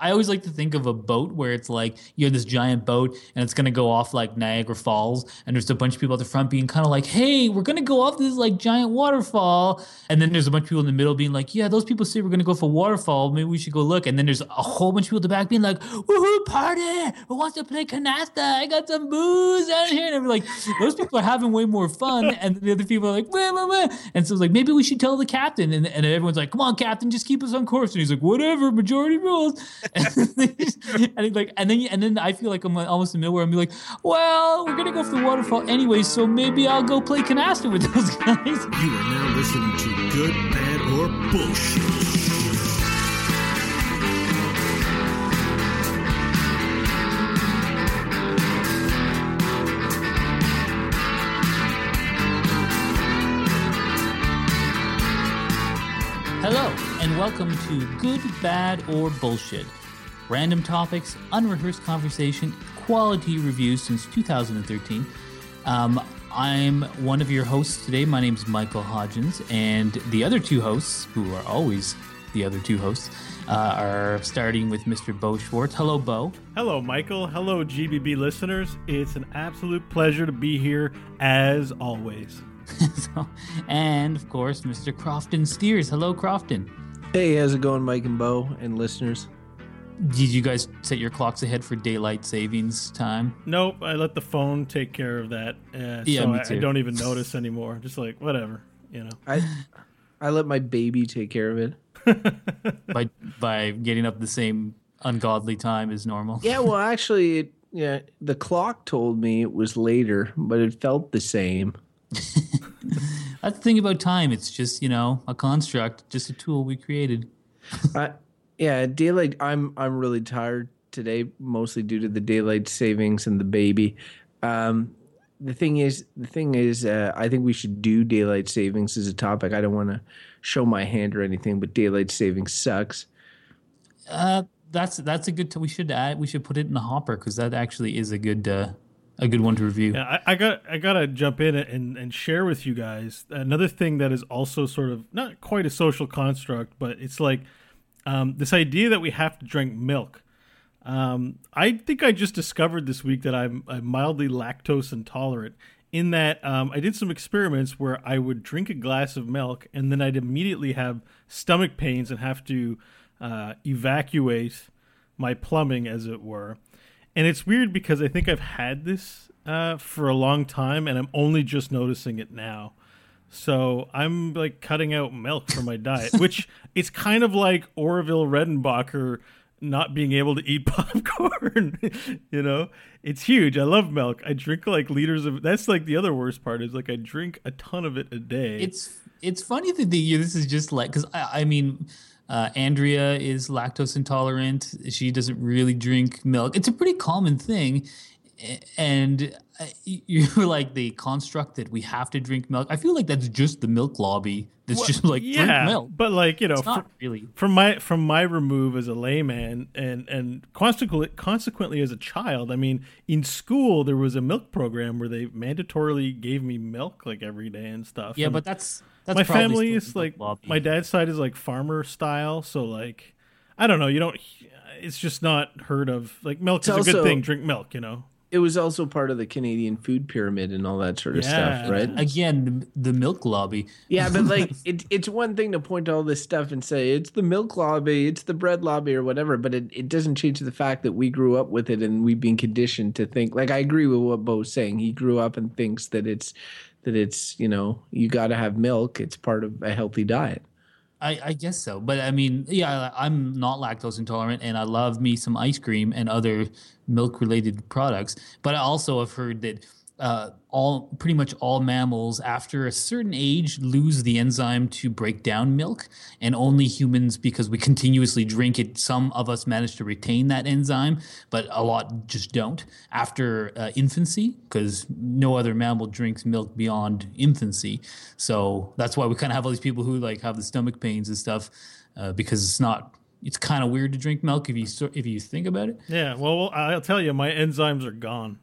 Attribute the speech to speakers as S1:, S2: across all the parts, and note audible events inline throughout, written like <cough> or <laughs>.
S1: I always like to think of a boat where it's like you have this giant boat and it's gonna go off like Niagara Falls, and there's a bunch of people at the front being kind of like, "Hey, we're gonna go off this like giant waterfall," and then there's a bunch of people in the middle being like, "Yeah, those people say we're gonna go for waterfall. Maybe we should go look." And then there's a whole bunch of people at the back being like, "Woohoo, party! Who wants to play canasta? I got some booze out here." And I'm like, those people are having way more fun, <laughs> and the other people are like, "Wah, wah, wah." and so it's like maybe we should tell the captain, and, and everyone's like, "Come on, captain, just keep us on course." And he's like, "Whatever, majority rules." <laughs> and like, and then and then I feel like I'm almost in the middle where I'm like, well, we're gonna go for the waterfall anyway, so maybe I'll go play canasta with those guys.
S2: You are now listening to Good, Bad, or Bullshit.
S1: Welcome to Good, Bad, or Bullshit. Random topics, unrehearsed conversation, quality reviews since 2013. Um, I'm one of your hosts today. My name is Michael Hodgins, and the other two hosts, who are always the other two hosts, uh, are starting with Mr. Beau Schwartz. Hello, Beau.
S3: Hello, Michael. Hello, GBB listeners. It's an absolute pleasure to be here as always. <laughs>
S1: so, and of course, Mr. Crofton Steers. Hello, Crofton.
S4: Hey, how's it going, Mike and Beau and listeners?
S1: Did you guys set your clocks ahead for daylight savings time?
S3: Nope, I let the phone take care of that. Uh,
S1: Yeah,
S3: so
S1: me
S3: I,
S1: too.
S3: I don't even <laughs> notice anymore. Just like whatever, you know.
S4: I I let my baby take care of it. <laughs>
S1: by by getting up the same ungodly time as normal.
S4: Yeah, well, <laughs> actually, it, yeah, the clock told me it was later, but it felt the same.
S1: That's the thing about time. It's just you know a construct, just a tool we created.
S4: I, yeah, daylight. I'm I'm really tired today, mostly due to the daylight savings and the baby. Um, the thing is, the thing is, uh, I think we should do daylight savings as a topic. I don't want to show my hand or anything, but daylight savings sucks.
S1: Uh, that's that's a good. T- we should add. We should put it in the hopper because that actually is a good uh, a good one to review.
S3: Yeah, I, I got I gotta jump in and, and share with you guys another thing that is also sort of not quite a social construct, but it's like um, this idea that we have to drink milk. Um, I think I just discovered this week that I'm, I'm mildly lactose intolerant. In that um, I did some experiments where I would drink a glass of milk and then I'd immediately have stomach pains and have to uh, evacuate my plumbing, as it were. And it's weird because I think I've had this uh, for a long time and I'm only just noticing it now. So I'm like cutting out milk from my diet, <laughs> which it's kind of like Orville Redenbacher not being able to eat <laughs> popcorn. you know, it's huge. I love milk. I drink like liters of. That's like the other worst part is like I drink a ton of it a day.
S1: It's it's funny that the this is just like because I, I mean. Uh, Andrea is lactose intolerant. She doesn't really drink milk. It's a pretty common thing, and uh, <laughs> you're like the construct that we have to drink milk. I feel like that's just the milk lobby. That's just like
S3: yeah,
S1: drink milk.
S3: but like you know,
S1: It's not
S3: fr-
S1: really.
S3: from my from my remove as a layman and and consequently consequently as a child i mean in school there was a milk program where they mandatorily gave me milk like every day and stuff
S1: Yeah,
S3: And
S1: but that's that's
S3: my family is like
S1: lobby.
S3: my dad's side is like farmer style so like i don't know you don't it's just not heard of like milk
S4: It's
S3: is a good thing drink milk you know
S4: It was also part of the Canadian food pyramid and all that sort of
S3: Yeah.
S4: stuff, right?
S1: again the, the milk lobby.
S4: Yeah, but <laughs> like it, it's one thing to point to all this stuff and say it's the milk lobby, it's the bread lobby, or whatever, but it, it doesn't change the fact that we grew up with it and we've been conditioned to think. Like I agree with what Beau's saying. He grew up and thinks that it's that it's you know you got to have milk. It's part of a healthy diet.
S1: I, I guess so, but I mean, yeah, I'm not lactose intolerant, and I love me some ice cream and other milk-related products. But I also have heard that uh, all pretty much all mammals after a certain age lose the enzyme to break down milk, and only humans, because we <laughs> continuously drink it, some of us manage to retain that enzyme, but a lot just don't after uh, infancy, because no other mammal drinks milk beyond infancy. So that's why we kind of have all these people who like have the stomach pains and stuff, uh, because it's not. It's kind of weird to drink milk if you if you think about it.
S3: Yeah, well, I'll tell you, my enzymes are gone.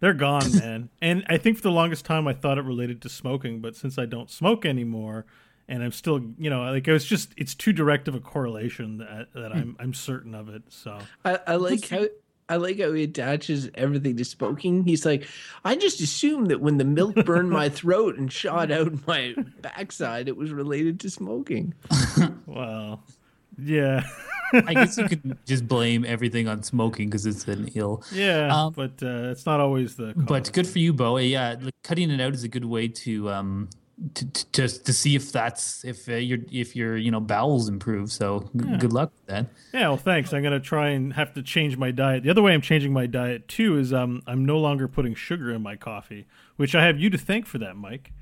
S3: They're gone, <laughs> man. and I think for the longest time I thought it related to smoking, but since I don't smoke anymore, and I'm still, you know, like it was just it's too direct of a correlation that that I'm I'm certain of it. So
S4: I, I like how I like how he attaches everything to smoking. He's like, I just assumed that when the milk burned my <laughs> throat and shot out my backside, it was related to smoking.
S3: well, yeah.
S1: I guess you could just blame everything on smoking because it's an ill.
S3: Yeah,
S1: Um,
S3: but uh, it's not always the.
S1: But good for you, Beau. Yeah, like, cutting it out is a good way to um to to, to, see if that's if uh, your if your you know bowels improve. So g- good luck with that.
S3: Yeah, well, thanks. I'm gonna try and have to change my diet. The other way I'm changing my diet too is um I'm no longer putting sugar in my coffee, which I have you to thank for that, Mike.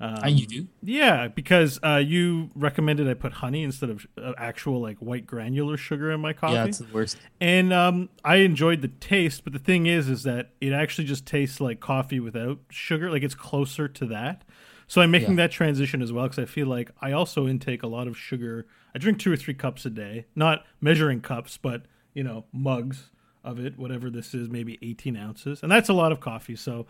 S1: Ah, you do.
S3: Yeah, because uh, you recommended I put honey instead of uh, actual like white granular sugar in my coffee.
S1: Yeah, it's the worst.
S3: and um, I enjoyed the taste, but the thing is, is that it actually just tastes like coffee without sugar. Like it's closer to that. So I'm making
S1: Yeah.
S3: that transition as well because I feel like I also intake a lot of sugar. I drink two or three cups a day, not measuring cups, but you know mugs of it, whatever this is, maybe 18 ounces, and that's a lot of coffee. So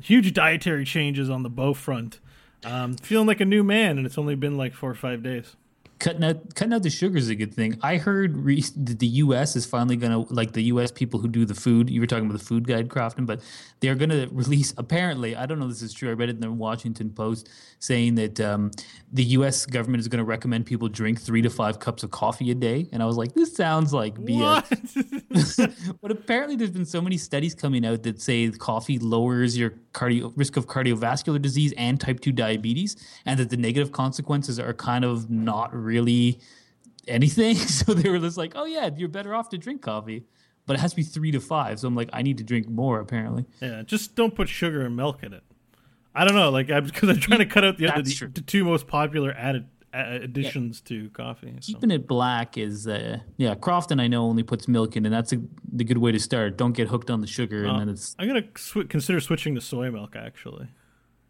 S3: huge dietary changes on the Beau front. Um, feeling like a new man, and it's only been like four or five days.
S1: Cutting out cutting out the sugar is a good thing. I heard re- that the U.S. is finally gonna like the U.S. people who do the food. You were talking about the food guide Crofton, but they're gonna release. Apparently, I don't know if this is true. I read it in the Washington Post saying that um, the U.S. government is gonna recommend people drink three to five cups of coffee a day. And I was like, this sounds like BS. <laughs> <laughs> but apparently, there's been so many studies coming out that say coffee lowers your cardio risk of cardiovascular disease and type two diabetes, and that the negative consequences are kind of not really anything. <laughs> So they were just like, "Oh yeah, you're better off to drink coffee." But it has to be three to five. So I'm like, I need to drink more. Apparently,
S3: Yeah, just don't put sugar and milk in it. I don't know, like I'm <laughs> because I'm trying to cut out the other the, the two most popular added additions to coffee. so.
S1: keeping it black is, uh, yeah. Crofton, I know, only puts milk in, and that's a, the good way to start. Don't get hooked on the sugar, and then it's
S3: I'm gonna sw- consider switching to soy milk. Actually.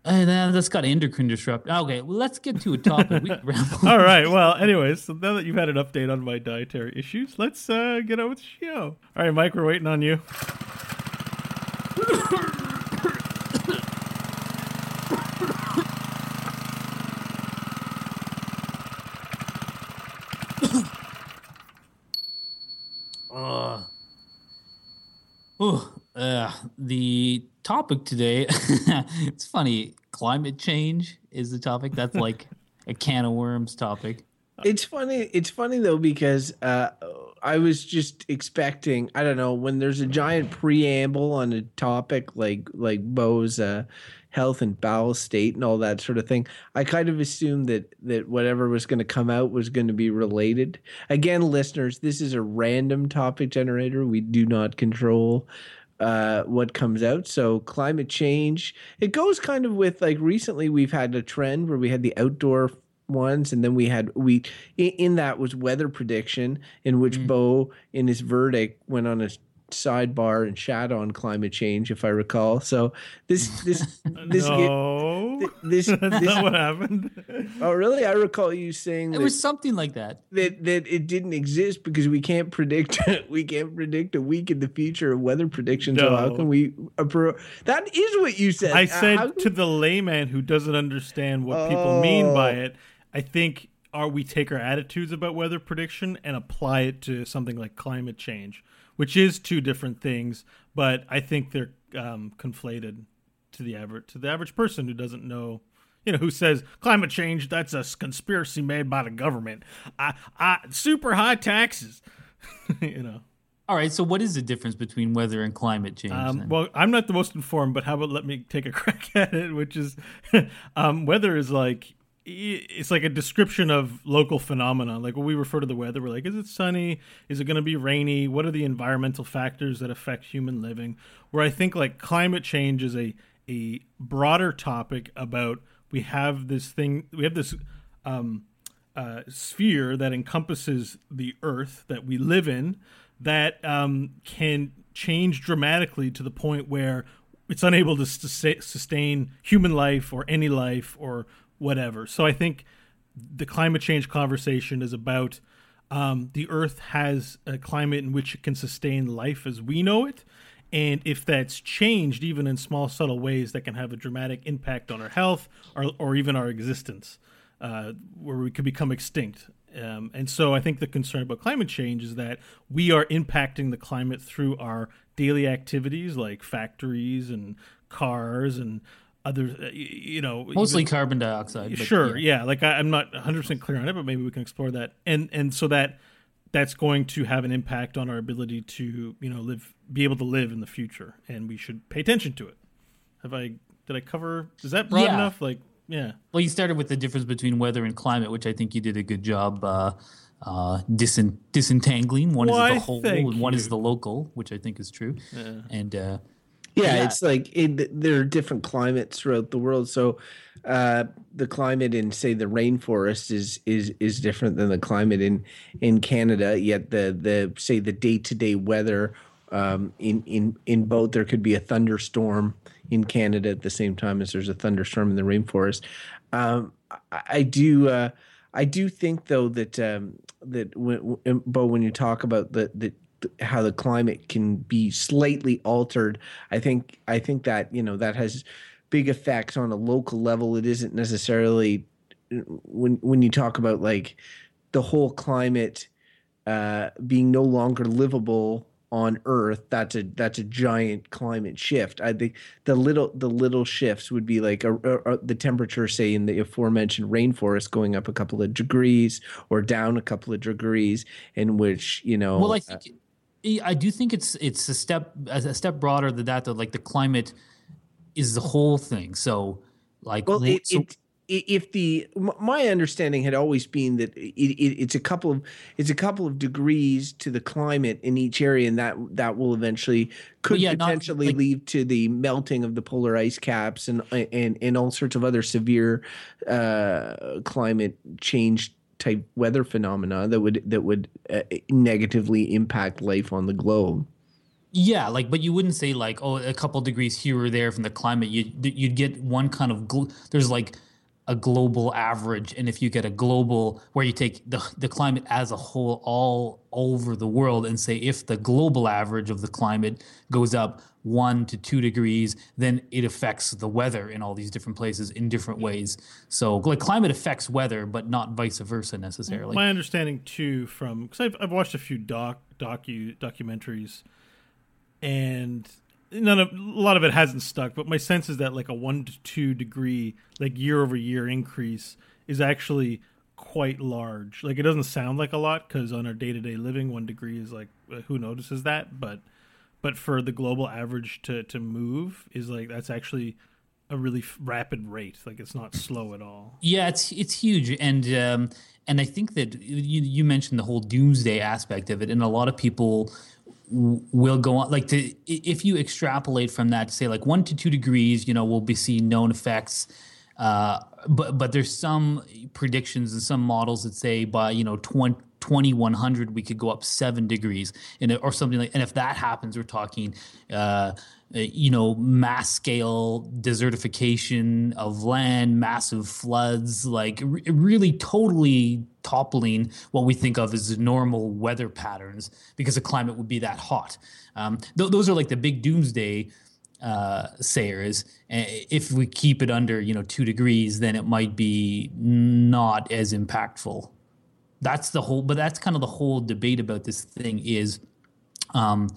S1: Uh, that- that's got endocrine disrupt. Okay, well, let's get to a topic. we can <laughs> ramble.
S3: All right. Well, anyways, so now that you've had an update on my dietary issues, let's uh, get on with the show. All right, Mike, we're waiting on you. <coughs>
S1: Ooh, uh, the topic today, <laughs> it's funny. Climate change is the topic. That's <laughs> like a can of worms topic.
S4: It's funny. It's funny though because uh, I was just expecting. I don't know when there's a giant preamble on a topic like like Beau's uh, health and bowel state and all that sort of thing. I kind of assumed that that whatever was going to come out was going to be related. Again, listeners, this is a random topic generator. We do not control uh, what comes out. So climate change, it goes kind of with like recently we've had a trend where we had the outdoor ones and then we had we in, in that was weather prediction in which Beau in his verdict went on a sidebar and shat on climate change if I recall. So this this <laughs> this
S3: no,
S4: this <laughs>
S3: that's
S4: this
S3: not what happened. <laughs>
S4: oh really I recall you saying
S1: It
S4: that
S1: was something like that.
S4: that that it didn't exist because we can't predict <laughs> we can't predict a week in the future of weather predictions. So how can we appro- that is what you said.
S3: I
S4: Uh,
S3: said
S4: how-
S3: to the layman who doesn't understand what people mean by
S4: Oh.
S3: it, I think are we take our attitudes about weather prediction and apply it to something like climate change, which is two different things, but I think they're um, conflated to the average to the average person who doesn't know. You know, who says climate change? That's a conspiracy made by the government. I, I, super high taxes. <laughs> you know.
S1: All right. So, what is the difference between weather and climate change?
S3: Um, well, I'm not the most informed, but how about let me take a <laughs> crack at it? Which is, <laughs> um, weather is like it's like a description of local phenomena. Like when we refer to the weather, we're like, is it sunny? Is it going to be rainy? What are the environmental factors that affect human living? Where I think like climate change is a a broader topic about we have this thing, we have this um, uh, sphere that encompasses the Earth that we live in that um, can change dramatically to the point where it's unable to sustain human life or any life or whatever. So I think the climate change conversation is about um, the Earth has a climate in which it can sustain life as we know it. And if that's changed, even in small, subtle ways, that can have a dramatic impact on our health or, or even our existence. uh, where we could become extinct. Um, and so I think the concern about climate change is that we are impacting the climate through our daily activities like factories and cars and other, uh, you know,
S1: mostly even, carbon dioxide.
S3: sure, yeah. yeah. Like I, I'm not 100 percent clear on it, but maybe we can explore that. And and so that that's going to have an impact on our ability to you know live, be able to live in the future, and we should pay attention to it. Have I did I cover? Is that broad yeah. enough? Like yeah.
S1: Well, you started with the difference between weather and climate, which I think you did a good job uh, uh, disent- disentangling. One is the whole, and one
S3: you.
S1: is the local, which I think is true. Yeah. And uh,
S4: yeah, yeah, it's like it, there are different climates throughout the world. So uh, the climate in say the rainforest is is is different than the climate in in Canada. Yet the the say the day to day weather um, in in in both there could be a thunderstorm in Canada at the same time as there's a thunderstorm in the rainforest. Um, I, I, do. Uh, I do think though that um, that when, but when you talk about the, the how the climate can be slightly altered, I think I think that you know that has big effects on a local level. It isn't necessarily when when you talk about like the whole climate uh, being no longer livable on Earth, that's a that's a giant climate shift. I think the little the little shifts would be like a, a, a, the temperature, say in the aforementioned rainforest, going up a couple of degrees or down a couple of degrees, in which you know.
S1: Well, I think uh, I do think it's it's a step a step broader than that. Though, like the climate is the whole thing. So, like,
S4: well, it, so, it if the my understanding had always been that it, it, it's a couple of it's a couple of degrees to the climate in each area, and that that will eventually could yeah, potentially not, like, lead to the melting of the polar ice caps and and and all sorts of other severe uh, climate change type weather phenomena that would that would uh, negatively impact life on the globe.
S1: Yeah, like, but you wouldn't say like, oh, a couple degrees here or there from the climate. You you'd get one kind of gl- there's like a global average and if you get a global where you take the, the climate as a whole all over the world and say if the global average of the climate goes up one to two degrees then it affects the weather in all these different places in different ways. So like climate affects weather but not vice versa necessarily.
S3: My understanding too from because I've, I've watched a few doc docu documentaries and none of a lot of it hasn't stuck, but my sense is that like a one to two degree like year over year increase is actually quite large. Like it doesn't sound like a lot because on our day to day living, one degree is like who notices that, but but for the global average to to move is like that's actually a really rapid rate. Like it's not slow at all.
S1: Yeah, it's it's huge, and um, and I think that you you mentioned the whole doomsday aspect of it, and a lot of people will go on like to if you extrapolate from that to say like one to two degrees you know we'll be seeing known effects uh, but but there's some predictions and some models that say by you know 20, 2100 we could go up seven degrees and or something like and if that happens we're talking uh, you know mass scale desertification of land massive floods like re- really totally toppling what we think of as normal weather patterns because the climate would be that hot um, th- those are like the big doomsday uh, sayers. If we keep it under, you know, two degrees, then it might be not as impactful that's the whole but that's kind of the whole debate about this thing is um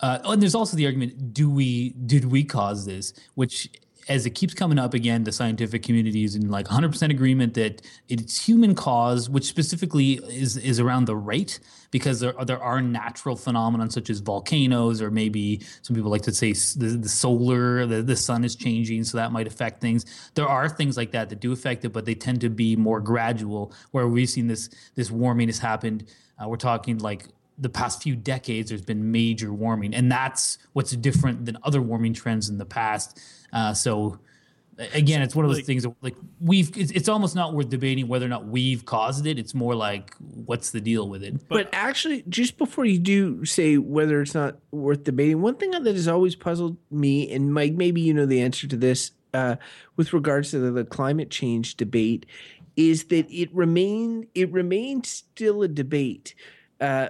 S1: uh, and there's also the argument do we did we cause this? Which as it keeps coming up again, the scientific community is in like 100% agreement that it's human cause, which specifically is is around the rate, because there there are natural phenomena such as volcanoes, or maybe some people like to say the, the solar, the, the sun is changing, so that might affect things. There are things like that that do affect it, but they tend to be more gradual. Where we've seen this this warming has happened. Uh, we're talking like the past few decades there's been major warming and that's what's different than other warming trends in the past uh, so again, it's one of those like, things that, like we've it's, it's, almost not worth debating whether or not we've caused it. It's more like what's the deal with it.
S4: But, but actually, just before you do say whether it's not worth debating, one thing that has always puzzled me, and Mike, maybe you know the answer to this, uh, with regards to the, the climate change debate, is that it remained it remains still a debate uh,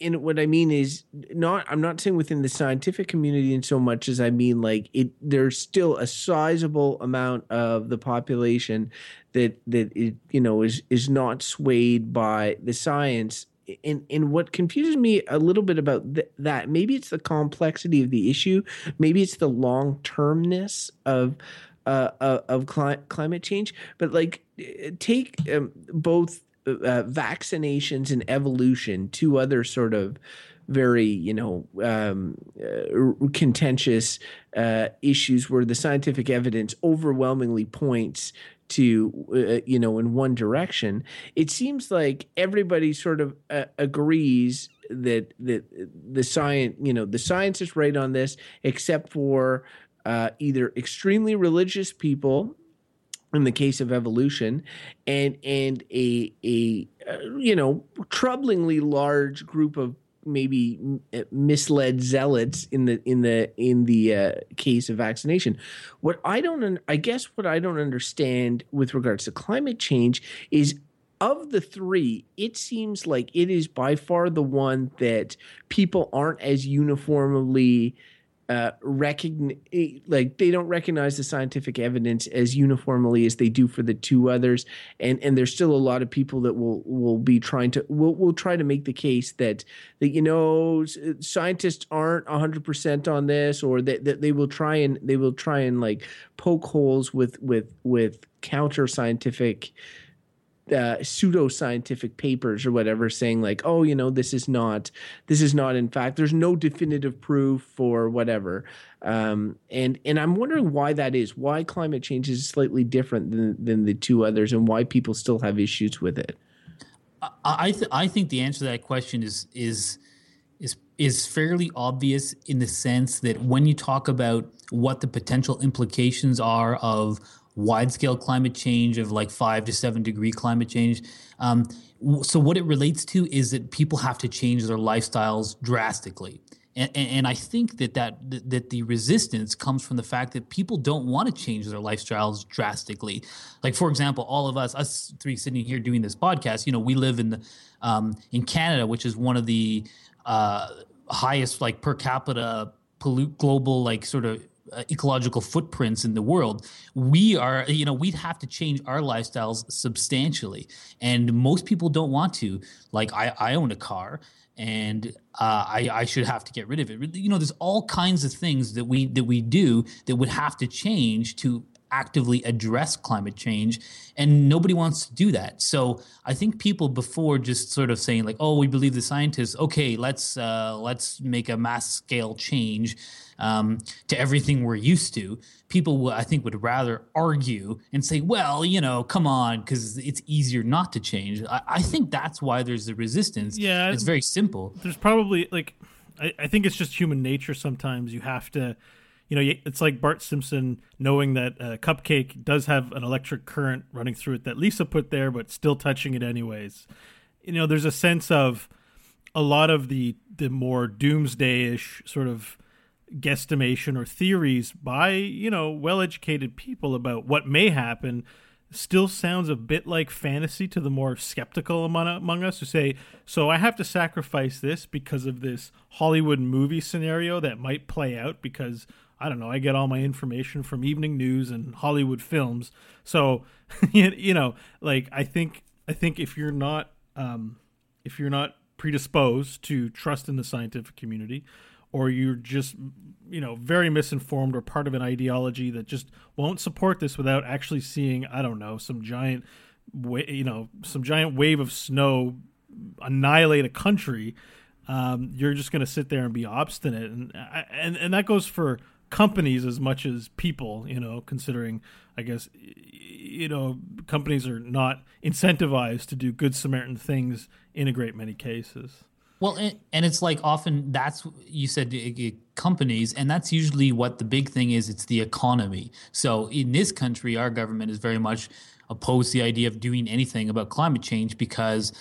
S4: in what I mean is not I'm not saying within the scientific community in so much as I mean like it there's still a sizable amount of the population that that it, you know is is not swayed by the science. And and what confuses me a little bit about th- that maybe it's the complexity of the issue maybe it's the long termness of uh, uh, of cli- climate change but like take um, both uh, vaccinations and evolution, two other sort of very you know um, uh, contentious uh, issues where the scientific evidence overwhelmingly points to uh, you know in one direction. It seems like everybody sort of uh, agrees that that the science you know the science is right on this except for uh, either extremely religious people in the case of evolution and and a a uh, you know troublingly large group of maybe uh, misled zealots in the in the in the uh, case of vaccination. What i don't un- i guess what i don't understand with regards to climate change is of the three, it seems like it is by far the one that people aren't as uniformly uh, like they don't recognize the scientific evidence as uniformly as they do for the two others. And and there's still a lot of people that will will be trying to will will try to make the case that that you know scientists aren't 100% on this or that, that they will try and they will try and like poke holes with with with counter scientific uh, pseudoscientific papers or whatever saying like oh you know this is not this is not in fact there's no definitive proof for whatever. Um, and and i'm wondering why that is why climate change is slightly different than than the two others and why people still have issues with it.
S1: I th- i think the answer to that question is is is is fairly obvious in the sense that when you talk about what the potential implications are of wide scale climate change of like five to seven degree climate change. Um, so what it relates to is that people have to change their lifestyles drastically. And, and, I think that, that that the resistance comes from the fact that people don't want to change their lifestyles drastically. Like for example, all of us, us three sitting here doing this podcast, you know, we live in the um, in Canada, which is one of the uh, highest like per capita pollute global like sort of ecological footprints in the world we are you know we'd have to change our lifestyles substantially. And most people don't want to. Like i, I own a car and uh, I, I should have to get rid of it. You know there's all kinds of things that we that we do that would have to change to actively address climate change. And nobody wants to do that. So i think people before just sort of saying like oh we believe the scientists. Okay let's uh, let's make a mass scale change um, to everything we're used to people i think would rather argue and say well you know come on because it's easier not to change. I, I, think that's why there's the resistance. Yeah it's very simple.
S3: There's probably like I, I think it's just human nature sometimes. You have to you know, it's like Bart Simpson knowing that a cupcake does have an electric current running through it that Lisa put there, but still touching it anyways. You know, there's a sense of a lot of the the more doomsday-ish sort of guesstimation or theories by you know well-educated people about what may happen still sounds a bit like fantasy to the more skeptical among, among us who say, so I have to sacrifice this because of this Hollywood movie scenario that might play out because I don't know. I get all my information from evening news and Hollywood films. So, <laughs> you know, like I think I think if you're not um, if you're not predisposed to trust in the scientific community, or you're just you know very misinformed or part of an ideology that just won't support this without actually seeing I don't know some giant wa- you know some giant wave of snow annihilate a country. Um, you're just going to sit there and be obstinate, and and and that goes for companies as much as people, you know, considering, I guess, you know, companies are not incentivized to do good Samaritan things in a great many cases.
S1: Well, and, it's like often that's you said companies, and that's usually what the big thing is. It's the economy. So in this country, our government is very much opposed to the idea of doing anything about climate change because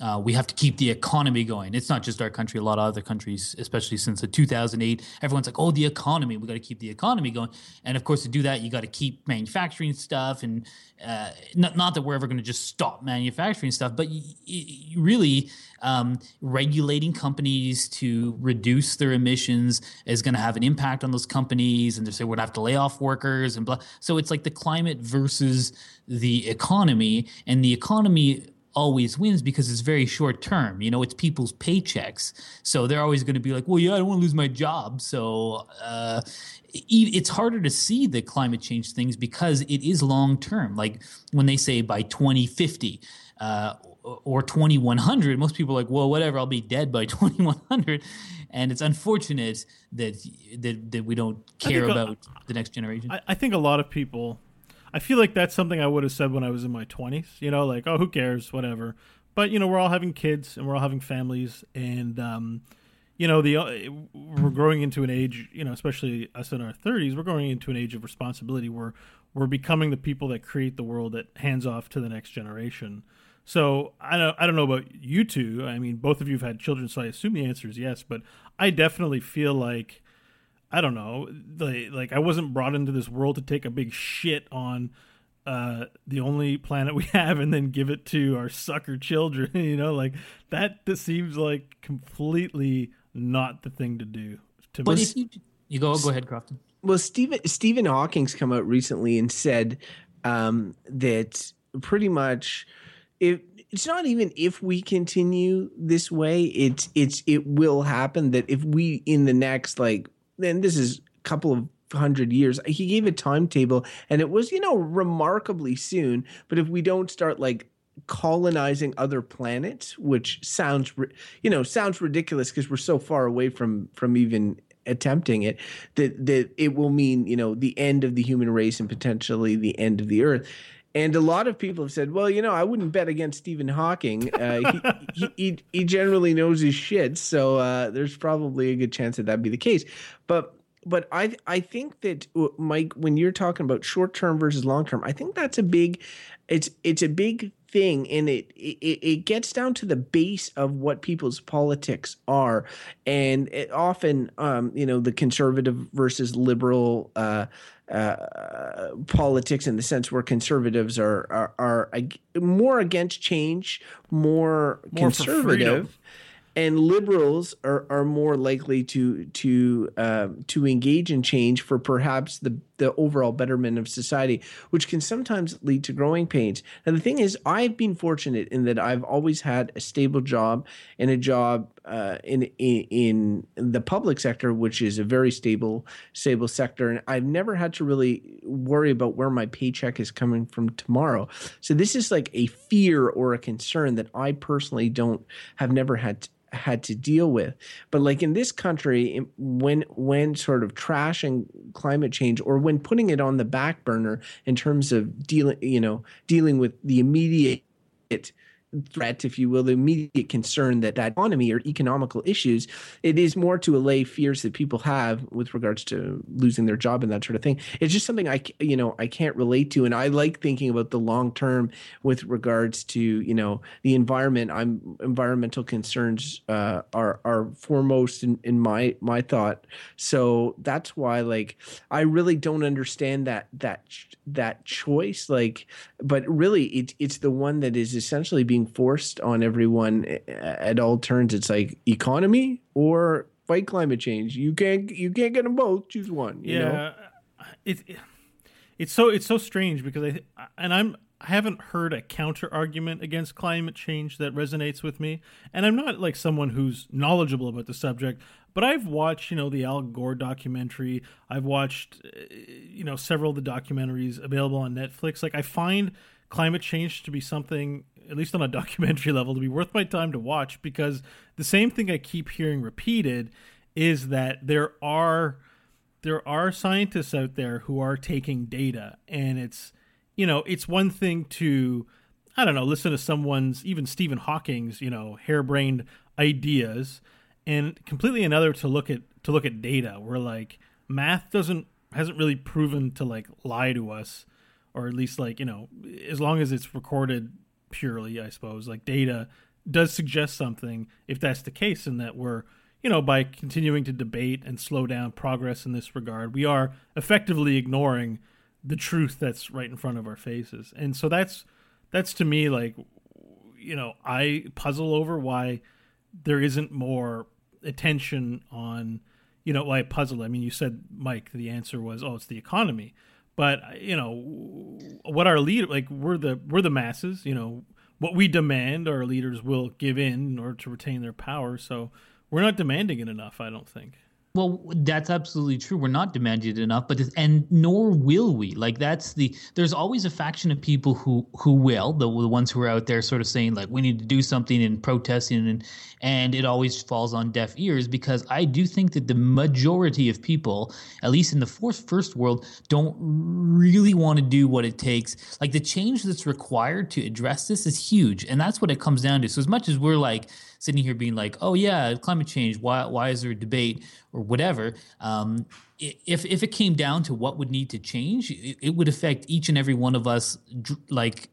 S1: uh, we have to keep the economy going. It's not just our country; a lot of other countries, especially since the 2008, everyone's like, "Oh, the economy. We got to keep the economy going." And of course, to do that, you got to keep manufacturing stuff, and uh, not not that we're ever going to just stop manufacturing stuff, but y- y- really um, regulating companies to reduce their emissions is going to have an impact on those companies, and they say we're going to have to lay off workers and blah. So it's like the climate versus the economy, and the economy always wins because it's very short term. You know, it's people's paychecks. So they're always going to be like, well, yeah, I don't want to lose my job. So uh, it's harder to see the climate change things because it is long term. Like when they say by 2050, uh, or 2100 most people are like well whatever i'll be dead by <laughs> 2100 and it's unfortunate that that, that we don't care about the next generation
S3: I, I think a lot of people I feel like that's something I would have said when I was in my 20s, you know, like, oh, who cares, whatever. But, you know, we're all having kids and we're all having families. And, um, you know, the uh, we're growing into an age, you know, especially us in our 30s, we're going into an age of responsibility where we're becoming the people that create the world that hands off to the next generation. So I don't I don't know about you two. I mean, both of you have had children, so I assume the answer is yes. But I definitely feel like I don't know, like, like I wasn't brought into this world to take a big shit on uh, the only planet we <laughs> have and then give it to our sucker children. <laughs> You know, like that. This seems like completely not the thing to do. To
S1: but if you you go go ahead, Crofton.
S4: Well, Stephen Stephen Hawking's come out recently and said um, that pretty much if it's not even if we continue this way it's it's it will happen that if we in the next like and this is a couple of hundred years. He gave a timetable, and it was you know remarkably soon. But if we don't start like colonizing other planets, which sounds you know sounds ridiculous because we're so far away from from even attempting it that that it will mean you know the end of the human race and potentially the end of the earth and a lot of people have said, well, you know, I wouldn't bet against Stephen Hawking. Uh, he, <laughs> he, he, generally knows his shit. So uh, there's probably a good chance that that'd be the case. But but I I think that uh, Mike, when you're talking about short term versus long term, I think that's a big it's it's a big thing and it, it it gets down to the base of what people's politics are. And it often um you know the conservative versus liberal uh uh, politics in the sense where conservatives are are, are more against change, more, more conservative, and liberals are, are more likely to to um, to engage in change for perhaps the the overall betterment of society, which can sometimes lead to growing pains. And the thing is, I've been fortunate in that I've always had a stable job and a job uh, in, in in the public sector, which is a very stable stable sector, and I've never had to really worry about where my paycheck is coming from tomorrow. So this is like a fear or a concern that I personally don't have never had had to deal with. But like in this country, when when sort of trashing climate change or when putting it on the back burner in terms of dealing, you know, dealing with the immediate threat, if you will, the immediate concern that that economy or economical issues, it is more to allay fears that people have with regards to losing their job and that sort of thing. It's just something I, you know, I can't relate to, and I like thinking about the long term with regards to, you know, the environment. I'm environmental concerns uh, are are foremost in, in my my thought. So that's why, like, I really don't understand that that that choice. Like, but really, it, it's the one that is essentially being being forced on everyone at all turns. It's like economy or fight climate change. You can't you can't get them both. Choose one. yeah, know?
S3: it's it's so it's so strange because I and I'm I haven't heard a counter argument against climate change that resonates with me. And I'm not like someone who's knowledgeable about the subject, but I've watched, you know, the Al Gore documentary. I've watched, uh, you know, several of the documentaries available on Netflix. Like, I find climate change to be something at least on a <laughs> documentary level, to be worth my time to watch because the same thing I keep hearing repeated is that there are there are scientists out there who are taking data and it's you know it's one thing to i don't know listen to someone's even stephen hawking's you know harebrained ideas and completely another to look at to look at data where like math doesn't hasn't really proven to like lie to us or at least like you know as long as it's recorded purely, I suppose. Like data does suggest something. If that's the case, and that we're you know by continuing to debate and slow down progress in this regard, we are effectively ignoring the truth that's right in front of our faces, and so that's that's to me like you know I puzzle over why there isn't more attention on you know why puzzle. I mean you said mike the answer was oh it's the economy but you know what our leader like we're the we're the masses you know what we demand our leaders will give in in order to retain their power. So we're not demanding it enough i don't think
S1: well, that's absolutely true. We're not demanded enough, but and nor will we. Like that's the there's always a faction of people who who will the, the ones who are out there sort of saying like we need to do something and protesting and and it always falls on deaf ears because I do think that the majority of people, at least in the first first world, don't really want to do what it takes. Like the change that's required to address this is huge, and that's what it comes down to. So as much as we're like sitting here being like, "Oh yeah, climate change. Why why is there a debate or whatever?" Um, if if it came down to what would need to change, it, it would affect each and every one of us like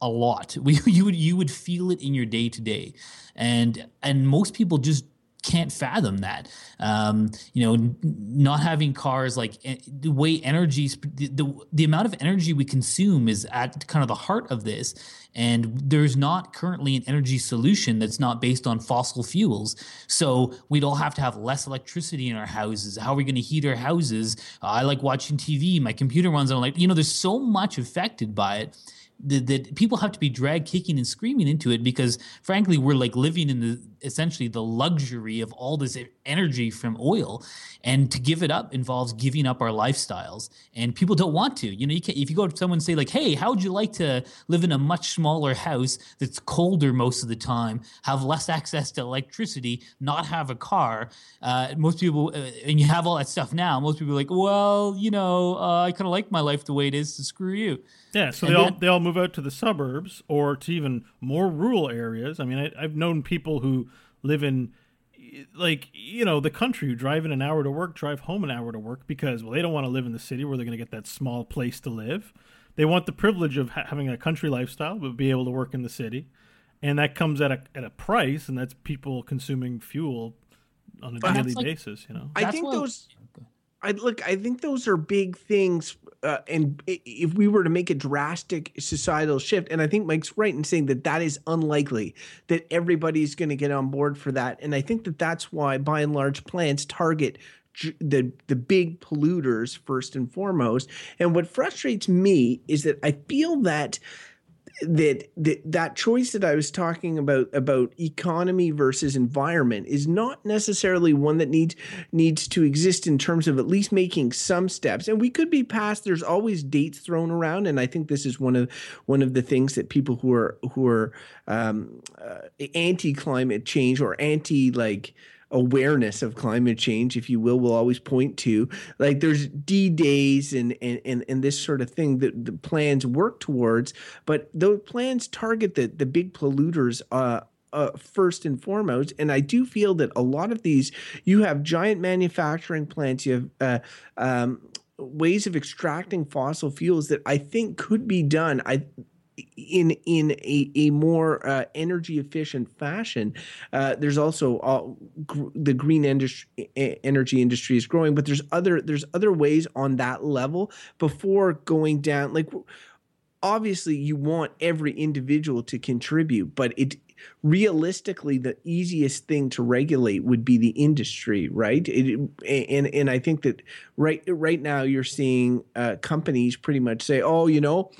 S1: a lot. <laughs> We you would you would feel it in your day to day, and and most people just can't fathom that. Um, you know, n- not having cars like the way energy, the, the, the amount of energy we consume is at kind of the heart of this. And there's not currently an energy solution that's not based on fossil fuels. So we'd all have to have less electricity in our houses. How are we going to heat our houses? Uh, I like watching TV. My computer runs on like, you know, there's so much affected by it that, people have to be dragged kicking and screaming into it because frankly we're like living in the essentially the luxury of all this energy from oil. And to give it up involves giving up our lifestyles. And people don't want to. You know you can if you go to someone and say like hey how would you like to live in a much smaller house that's colder most of the time have less access to electricity not have a car? Uh, most people uh, and you have all that stuff now most people are like well you know uh, i kind of like my life the way it is so screw you
S3: yeah, so and they then, all they all move out to the suburbs or to even more rural areas. I mean, I, I've known people who live in like you know the country who drive in an hour to work, drive home an hour to work because well they don't want to live in the city where they're going to get that small place to live. They want the privilege of ha- having a country lifestyle but be able to work in the city, and that comes at a at a price, and that's people consuming fuel on a daily like, basis. You know,
S4: I think those. I look. I think those are big things uh, and if we were to make a drastic societal shift, and I think Mike's right in saying that that is unlikely that everybody's going to get on board for that, and I think that that's why, by and large, plants target the the big polluters first and foremost. And what frustrates me is that I feel that that, that that choice that I was talking about about economy versus environment is not necessarily one that needs needs to exist in terms of at least making some steps. And we could be past. There's always dates thrown around, and I think this is one of one of the things that people who are who are um, uh, anti climate change or anti like awareness of climate change, if you will, will always point to. Like there's D days and and and, and this sort of thing that the plans work towards, but those plans target the the big polluters. Uh, uh, first and foremost. And I do feel that a lot of these, you have giant manufacturing plants, you have uh, um, ways of extracting fossil fuels that I think could be done. I in in a, a more uh, energy efficient fashion. Uh, there's also all, gr- the green industry, energy industry is growing, but there's other there's other ways on that level before going down. Like obviously, you want every individual to contribute, but it realistically the easiest thing to regulate would be the industry right it, and and i think that right right now you're seeing uh, companies pretty much say oh you know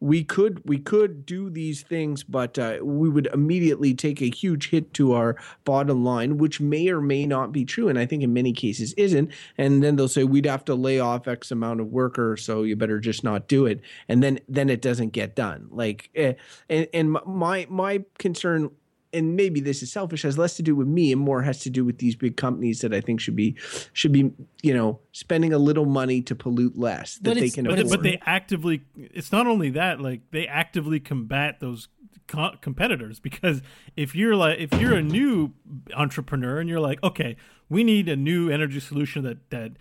S4: we could we could do these things, but uh, we would immediately take a huge hit to our bottom line, which may or may not be true, and I think in many cases isn't. And then they'll say we'd have to lay off X amount of workers, so you better just not do it, and then then it doesn't get done. Like, eh, and and my my concern and maybe this is selfish has less to do with me and more has to do with these big companies that I think should be should be you know spending a little money to pollute less that they can
S3: but,
S4: afford.
S3: But they actively it's not only that like they actively combat those co- competitors because if you're like if you're a new entrepreneur and you're like okay we need a new energy solution that that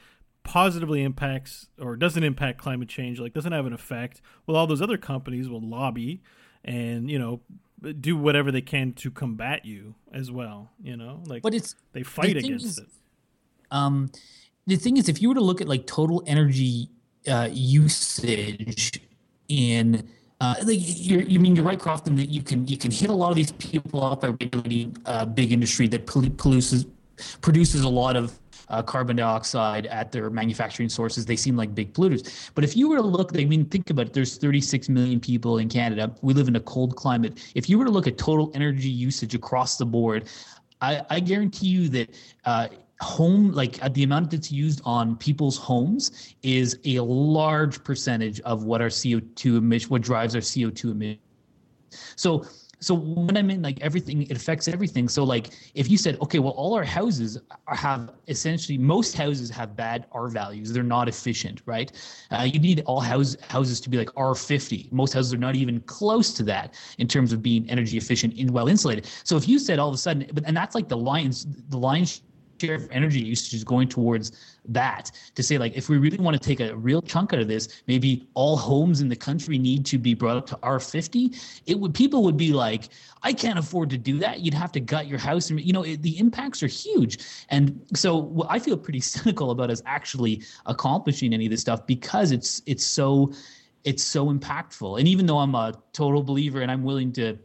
S3: positively impacts or doesn't impact climate change like doesn't have an effect well all those other companies will lobby and you know do whatever they can to combat you as well. You know, like
S1: but it's
S3: they fight
S1: the
S3: against
S1: is-
S3: it.
S1: Um, the thing is, if you were to look at like total energy uh, usage in uh, like you're, you mean you're right, Crofton, that you can you can hit a lot of these people off by regulating uh, big industry that produces produces a lot of uh, carbon dioxide at their manufacturing sources. They seem like big polluters. But if you were to look, I mean, think about it. There's 36 million people in Canada. We live in a cold climate. If you were to look at total energy usage across the board, I, I guarantee you that uh, home, like uh, the amount that's used on people's homes, is a large percentage of what our CO2 emission, what drives our CO2 emission. So, so when I mean like everything, it affects everything. So, like if you said, okay, well, all our houses have essentially most houses have bad R values. They're not efficient, right? Uh, you need all house, houses to be like R50. Most houses are not even close to that in terms of being energy efficient and well insulated. So if you said all of a sudden, but and that's like the lines, the lines share of energy usage is going towards that. To say like if we really want to take a real chunk out of this maybe all homes in the country need to be brought up to r50 it would people would be like i can't afford to do that. You'd have to gut your house. And you know it, the impacts are huge. And so i feel pretty <laughs> cynical about us actually accomplishing any of this stuff because it's it's so it's so impactful. And even though i'm a total believer and i'm willing to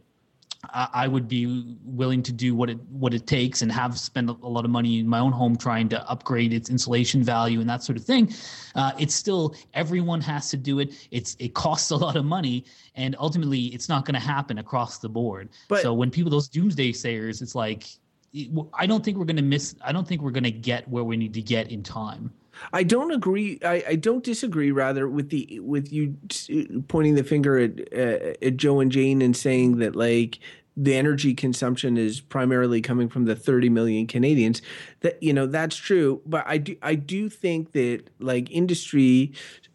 S1: I would be willing to do what it what it takes and have spent a lot of money in my own home trying to upgrade its insulation value and that sort of thing. Uh, it's still everyone has to do it. It's it costs a lot of money, and ultimately, it's not going to happen across the board.
S4: But-
S1: so when people those doomsday sayers, it's like I don't think we're going to miss. I don't think we're going to get where we need to get in time.
S4: I don't agree. I, I don't disagree. Rather, with the with you t- pointing the finger at uh, at Joe and Jane and saying that like the energy consumption is primarily coming from the 30 million Canadians. That you know that's true, but I do I do think that like industry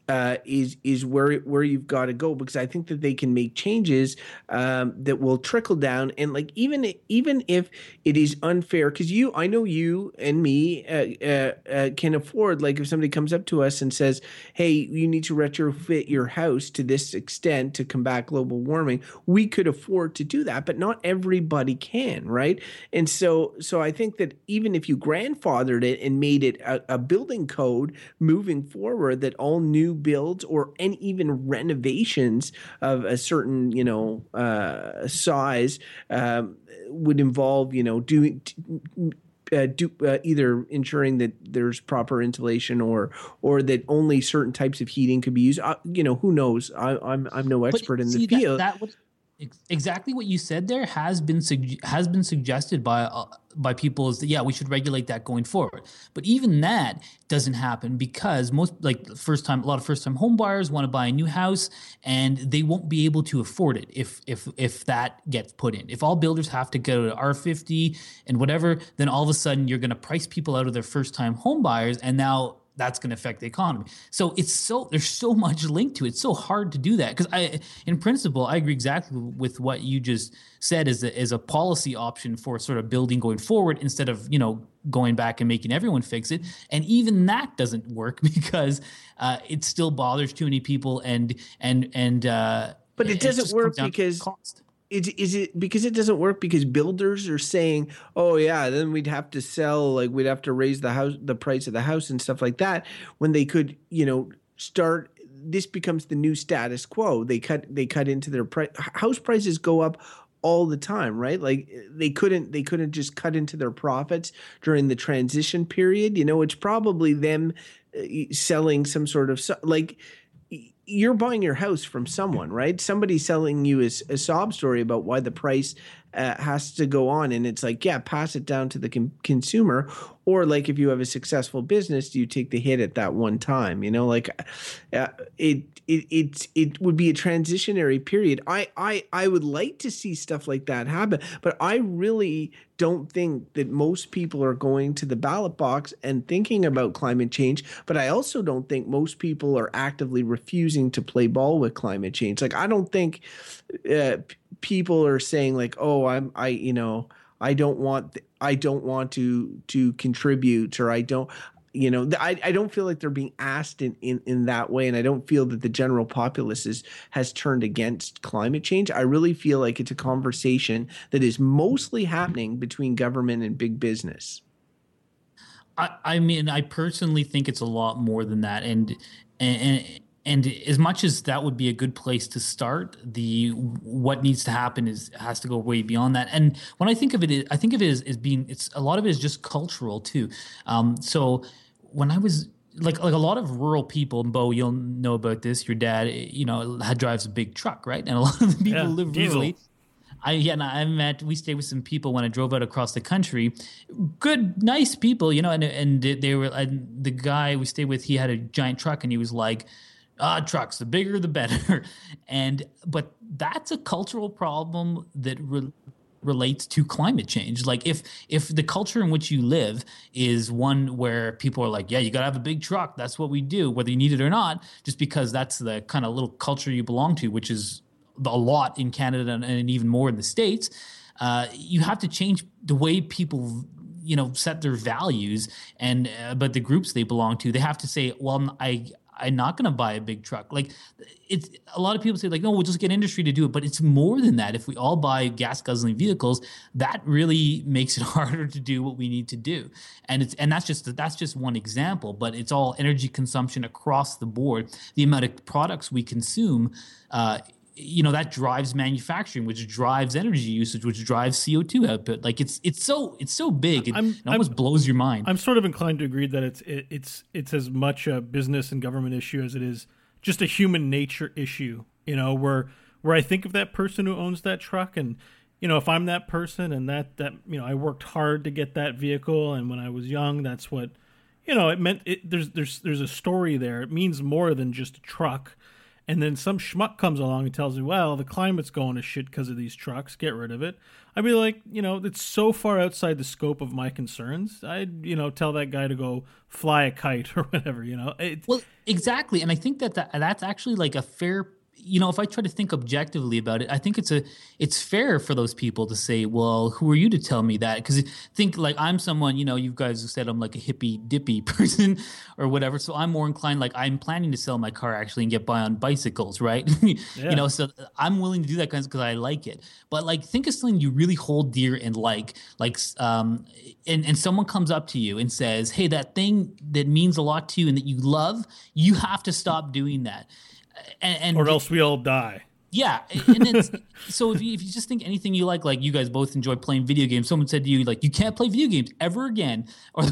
S4: uh, is is where where you've got to go because I think that they can make changes um, that will trickle down and like even even if it is unfair because you I know you and me uh, uh, uh, can afford like if somebody comes up to us and says hey you need to retrofit your house to this extent to combat global warming we could afford to do that but not everybody can right? And so so I think that even if you grandfathered it and made it a, a building code moving forward that all new builds or and even renovations of a certain you know uh, size um, would involve you know doing. Uh, do uh, either ensuring that there's proper insulation or or that only certain types of heating could be used. Uh, you know, who knows? I, I'm I'm no
S1: But
S4: expert in the
S1: see, that-
S4: field.
S1: That, ex- exactly what you said there has been sug- has been suggested by uh, by people is that yeah we should regulate that going forward. But even that doesn't happen because most like first time a lot of first time home buyers want to buy a new house and they won't be able to afford it if if if that gets put in. If all builders have to go to R50 and whatever, then all of a sudden you're going to price people out of their first time home buyers and now that's going to affect the economy. So it's so there's so much linked to it. It's so hard to do that because I, in principle, I agree exactly with what you just said as a, as a policy option for sort of building going forward instead of you know going back and making everyone fix it. And even that doesn't work <laughs> because uh, it still bothers too many people and and and. Uh,
S4: But it doesn't work
S1: comes down to
S4: because-
S1: cost.
S4: Is, is it because it doesn't work because builders are saying oh yeah then we'd have to sell like we'd have to raise the house the price of the house and stuff like that when they could you know start this becomes the new status quo. They cut they cut into their price house prices go up all the time right? Like they couldn't they couldn't just cut into their profits during the transition period you know? It's probably them uh, selling some sort of like you're buying your house from someone, right? Somebody's selling you a, a sob story about why the price uh, has to go on, and it's like, yeah, pass it down to the con- consumer, or like if you have a successful business, do you take the hit at that one time? You know, like uh, it, it, it, it would be a transitionary period. I, I, I would like to see stuff like that happen, but I really don't think that most people are going to the ballot box and thinking about climate change. But I also don't think most people are actively refusing to play ball with climate change. Like I don't think uh, people are saying like, "Oh, I'm I you know I don't want th- I don't want to to contribute or I don't." you know, I, I don't feel like they're being asked in, in, in that way. And I don't feel that the general populace is, has turned against climate change. I really feel like it's a conversation that is mostly happening between government and big business.
S1: I, I mean, I personally think it's a lot more than that. And, and, and as much as that would be a good place to start the what needs to happen is has to go way beyond that and when i think of it i think of it as, as being it's a lot of it is just cultural too um, so when i was like like a lot of rural people, Beau, you'll know about this. Your dad, you know, drives a big truck, right? And a lot of the people
S3: Yeah,
S1: live
S3: diesel.
S1: rurally. I yeah, and I met. We stayed with some people when I drove out across the country. Good, nice people, you know. And and they were. And the guy we stayed with, he had a giant truck, and he was like, "Ah, trucks. The bigger, the better." <laughs> And but that's a cultural problem that. Re- relates to climate change like if if the culture in which you live is one where people are like yeah you got to have a big truck that's what we do whether you need it or not just because that's the kind of little culture you belong to which is a lot in canada and, even more in the states uh, you have to change the way people you know set their values and uh, but the groups they belong to they have to say well i I'm not going to buy a big truck. Like it's a lot of people say like, no, we'll just get industry to do it, but it's more than that. If we all buy gas guzzling vehicles, that really makes it <laughs> harder to do what we need to do. And it's and that's just that's just one example, but it's all energy consumption across the board. The amount of products we consume. Uh, you know that drives manufacturing which drives energy usage which drives co2 output like it's it's so it's so big it,
S3: I'm-
S1: almost blows your mind
S3: I'm sort of inclined to agree that it's it, it's it's as much a business and government issue as it is just a human nature issue. You know, where where I think of that person who owns that truck, and you know, if I'm that person and that that you know, I worked hard to get that vehicle, and when I was young, that's what you know, it meant. It, there's there's there's a story there. It means more than just a truck. And then some schmuck comes along and tells me, well, the climate's going to shit because of these trucks. Get rid of it. I'd be like, you know, it's so far outside the scope of my concerns. I'd, you know, tell that guy to go fly a kite <laughs> or whatever, you know.
S1: Well, exactly, and I think that, that that's actually like a fair. You know, if I try to think objectively about it, I think it's a it's fair for those people to say, "Well, who are you to tell me that?" Because think like I'm someone. You know, you guys have said I'm like a hippy dippy <laughs> person or whatever. So I'm more inclined. Like I'm planning to sell my car actually and get by on bicycles, right? <laughs>
S3: Yeah.
S1: You know, so I'm willing to do that because I like it. But like, think of something you really hold dear and like, like, um, and and someone comes up to you and says, "Hey, that thing that means a lot to you and that you love, you have to stop doing that." And, and
S3: or else we all die.
S1: Yeah, and it's, <laughs> so if you, if you just think anything you like, like you guys both enjoy playing video games, someone said to you like you can't play video games ever again, <laughs> or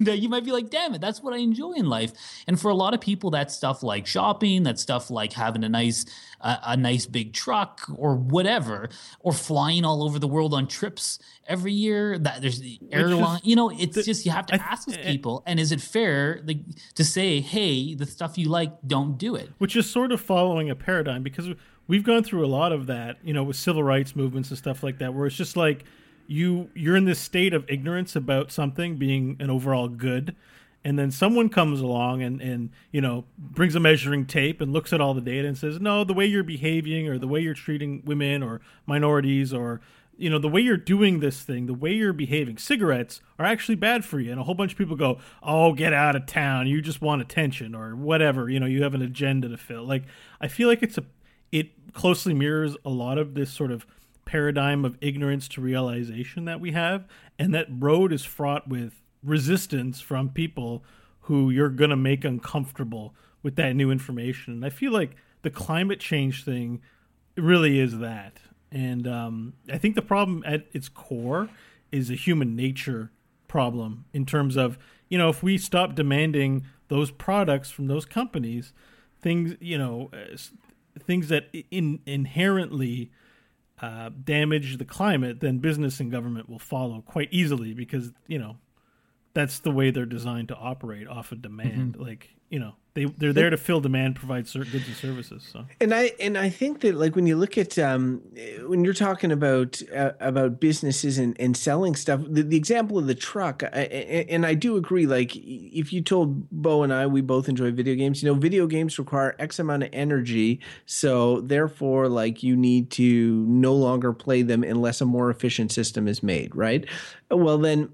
S1: you might be like, damn it, that's what I enjoy in life. And for a lot of people, that's stuff like shopping, that's stuff like having a nice uh, a nice big truck or whatever, or flying all over the world on trips every year. That there's the airline, you know, it's just you have to
S3: I-
S1: ask those people, and is it fair like to say, hey, the stuff you like, don't do it?
S3: which is sort of following a paradigm because we've gone through a lot of that, you know, with civil rights movements and stuff like that, where it's just like you you're in this state of ignorance about something being an overall good, and then someone comes along and and you know brings a measuring tape and looks at all the data and says, no, the way you're behaving or the way you're treating women or minorities or you know the way you're doing this thing the way you're behaving cigarettes are actually bad for you. And a whole bunch of people go oh get out of town. You just want attention or whatever you know you have an agenda to fill. Like i feel like it's a it closely mirrors a lot of this sort of paradigm of ignorance to realization that we have and that road is fraught with resistance from people who you're going to make uncomfortable with that new information and i feel like the climate change thing really is that. And um, I think the problem at its core is a human nature problem in terms of, you know, if we stop demanding those products from those companies, things, you know, uh, things that in, inherently uh, damage the climate, then business and government will follow quite easily because, you know, that's the way they're designed to operate off of demand. Like, you know, they, they're there to fill demand, provide certain goods and services. So.
S4: And I and I think that like when you look at um, when you're talking about uh, about businesses and, and selling stuff, the, the example of the truck, I- and I do agree. Like if you told Beau and I, we both enjoy video games. You know, video games require X amount of energy, so therefore, like you need to no longer play them unless a more efficient system is made. Right? Well, then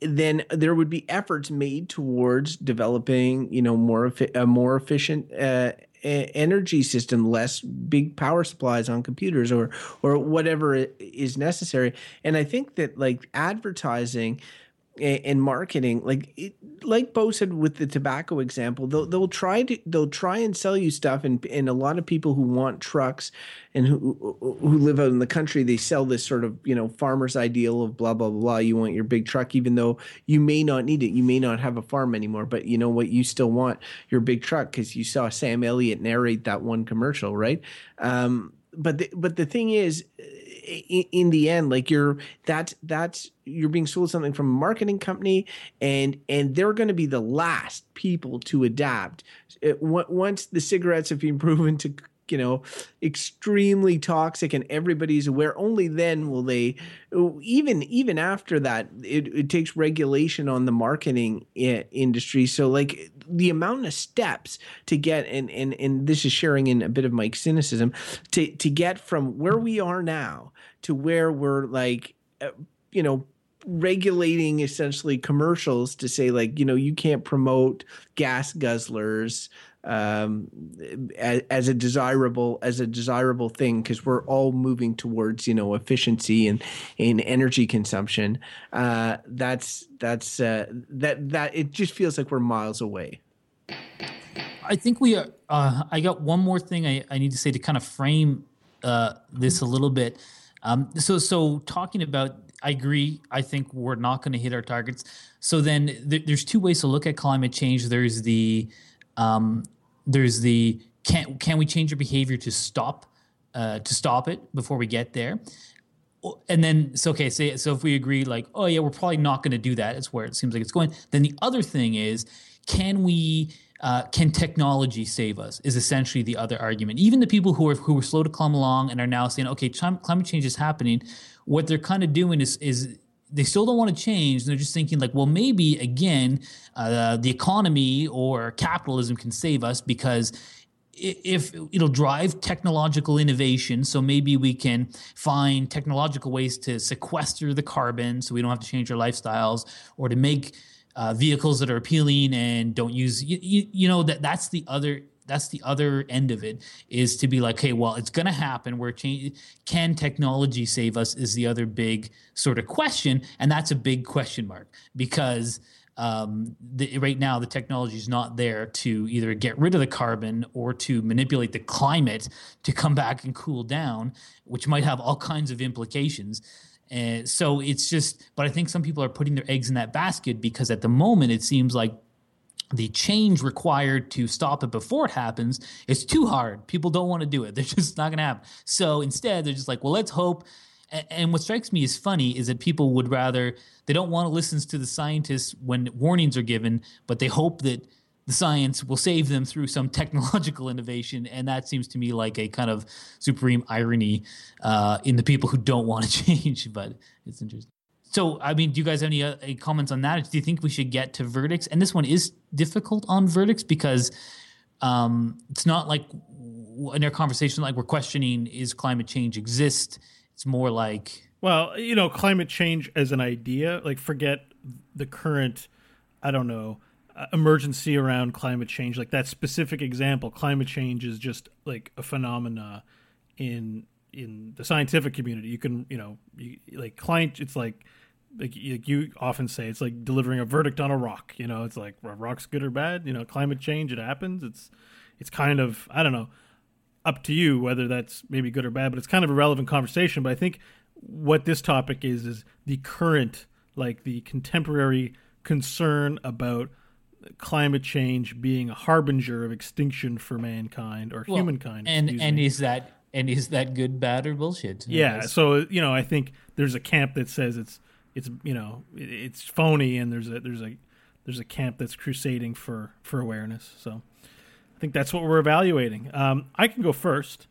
S4: then there would be efforts made towards developing, you know, more a more efficient uh, energy system, less big power supplies on computers, or or whatever is necessary. And I think that like advertising and marketing like it, like Beau said with the tobacco example they'll, they'll try to they'll try and sell you stuff and and a lot of people who want trucks and who who live out in the country they sell this sort of you know farmer's ideal of blah blah blah you want your big truck even though you may not need it. You may not have a farm anymore but you know what? You still want your big truck because you saw Sam Elliott narrate that one commercial right? Um, but the, but the thing is in, the end like you're that that's you're being sold something from a marketing company and and they're going to be the last people to adapt. Uh, it, once the cigarettes have been <laughs> proven to you know extremely toxic and everybody's aware only then will they even even after that it, it takes regulation on the marketing industry. So like the amount of steps to get and and and this is sharing in a bit of my cynicism to to get from where we are now to where we're like uh, you know regulating essentially commercials to say like you know you can't promote gas guzzlers um, as, as, a desirable as a desirable thing because we're all moving towards you know efficiency and and energy consumption. Uh, that's that's uh, that that it just feels like we're miles away.
S1: I think we are. Uh, I got one more thing I, I need to say to kind of frame uh, this a little bit. Um, so so talking about I agree. I think we're not going to hit our targets. So then th- there's two ways to look at climate change. There's the um, there's the can can we change our behavior to stop uh, to stop it before we get there? And then so okay, so, so if we agree like oh yeah, we're probably not going to do that. It's where it seems like it's going. Then the other thing is can we uh, can technology save us? Is essentially the other argument. Even the people who are who were slow to come along and are now saying, okay, climate change is happening. What they're kind of doing is is they still don't want to change. And They're just thinking like, well, maybe again, uh, the economy or capitalism can save us because if it'll drive technological innovation so maybe we can find technological ways to sequester the carbon so we don't have to change our lifestyles or to make uh, vehicles that are appealing and don't use you, you, you know that that's the other that's the other end of it is to be like hey well it's going to happen where can technology save us? is the other big sort of question and that's a big question mark because um, the, right now the technology is not there to either get rid of the carbon or to manipulate the climate to come back and cool down which might have all kinds of implications. And so it's just but i think some people are putting their eggs in that basket because at the moment it seems like the change required to stop it before it happens is too hard. People don't want to do it. <laughs> They're just not going to happen. So instead, they're just like, well, let's hope. And what strikes me as funny is that people would rather, they don't want to listen to the scientists when warnings are given, but they hope that the science will save them through some <laughs> technological innovation. And that seems to me like a kind of supreme irony uh, in the people who don't want to <laughs> change, but it's interesting. So, I mean, do you guys have any, uh, any comments on that? Do you think we should get to verdicts? And this one is difficult on verdicts because um, it's not like in our conversation, like we're questioning is climate change exist. It's more like
S3: well, you know, climate change as an idea. Like, forget the current, I don't know, uh, emergency around climate change. Like that specific example, climate change is just like a phenomena in in the scientific community. You can, you know, you, like client. It's like like you often say it's like delivering a verdict on a rock you know? It's like a rock's good or bad? You know climate change it happens. It's it's kind of i don't know up to you whether that's maybe good or bad but it's kind of a relevant conversation. But i think what this topic is is the current like the contemporary concern about climate change being a harbinger of extinction for mankind or well, humankind
S1: and and me. is that and is that good bad or bullshit?
S3: Yeah so you know i think there's a camp that says it's it's you know it's phony and there's a there's a there's a camp that's crusading for for awareness. So i think that's what we're evaluating. Um, i can go first.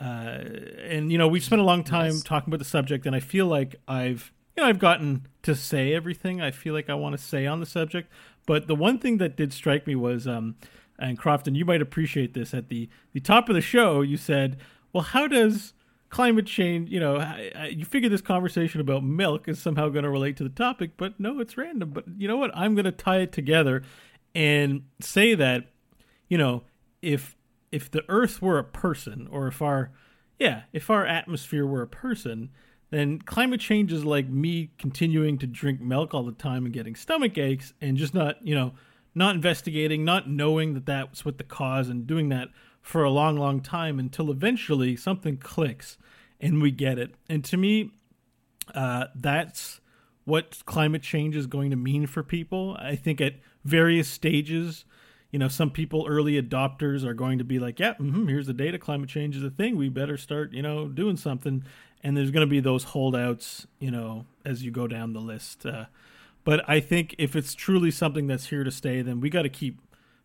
S3: Uh, and you know we've spent a long time yes. talking about the subject and i feel like i've you know i've gotten to say everything i feel like i want to say on the subject. But the one thing that did strike me was um, and crofton you might appreciate this at the the top of the show you said well how does climate change, you know, I, I, you figure this conversation about milk is somehow going to relate to the topic, but no, it's random. But you know what? I'm going to tie it together and say that, you know, if if the Earth were a person, or if our yeah, if our atmosphere were a person, then climate change is like me continuing to drink milk all the time and getting stomach aches and just not, you know, not investigating, not knowing that that's what the cause and doing that for a long, long time until eventually something clicks and we get it. And to me, uh, that's what climate change is going to mean for people. I think at various stages, you know, some people, early adopters, are going to be like, yeah, mm-hmm, here's the data. Climate change is a thing. We better start, you know, doing something. And there's going to be those holdouts, you know, as you go down the list. Uh, but I think if it's truly something that's here to stay, then we got to keep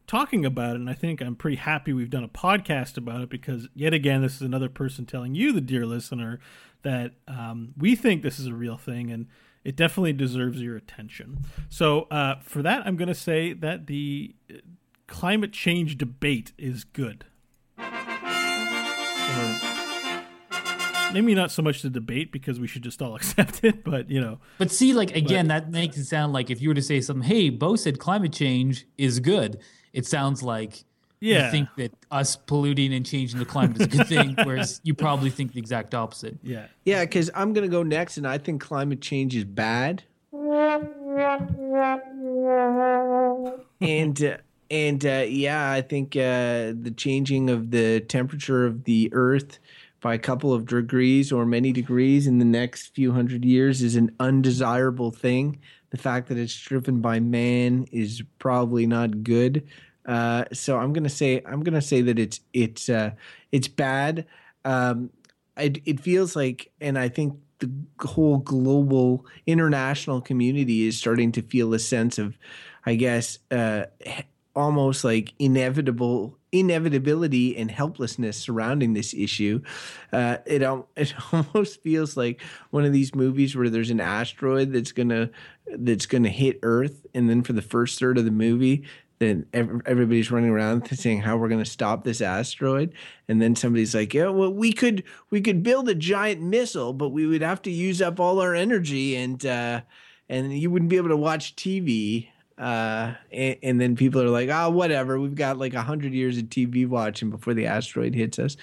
S3: talking about it. And I think I'm pretty happy we've done a podcast about it because, yet again, this is another person telling you, the dear listener, that um, we think this is a real thing and it definitely deserves your attention. So, uh, for that, I'm going to say that the uh, climate change debate is good. Or maybe not so much the debate because we should just all <laughs> accept it, but you know.
S1: But see, like again, but, that makes it sound like if you were to say something, hey, Beau said climate change is good it sounds like yeah. you think that us polluting and changing the climate is a good thing, <laughs> whereas you probably think the exact opposite.
S3: Yeah.
S4: Yeah, because I'm going to go next, and I think climate change is bad. and uh, and uh, yeah, I think uh, the changing of the temperature of the Earth by a couple of degrees or many degrees in the next few hundred years is an undesirable thing the fact that it's driven by man is probably not good. Uh, so I'm gonna say I'm gonna say that it's it's uh, it's bad. Um, it, it feels like, and I think the whole global international community is starting to feel a sense of, I guess, uh, almost like inevitable inevitability and helplessness surrounding this issue. Uh, it <laughs> it almost feels like one of these movies where there's an asteroid that's gonna that's gonna hit Earth, and then for the first third of the movie. Then everybody's running around saying how we're going to stop this asteroid, and then somebody's like, "Yeah, well, we could we could build a giant missile, but we would have to use up all our energy, and uh, and you wouldn't be able to watch TV." Uh, and, and, then people are like, oh, whatever. We've got like a hundred years of TV watching before the asteroid hits us.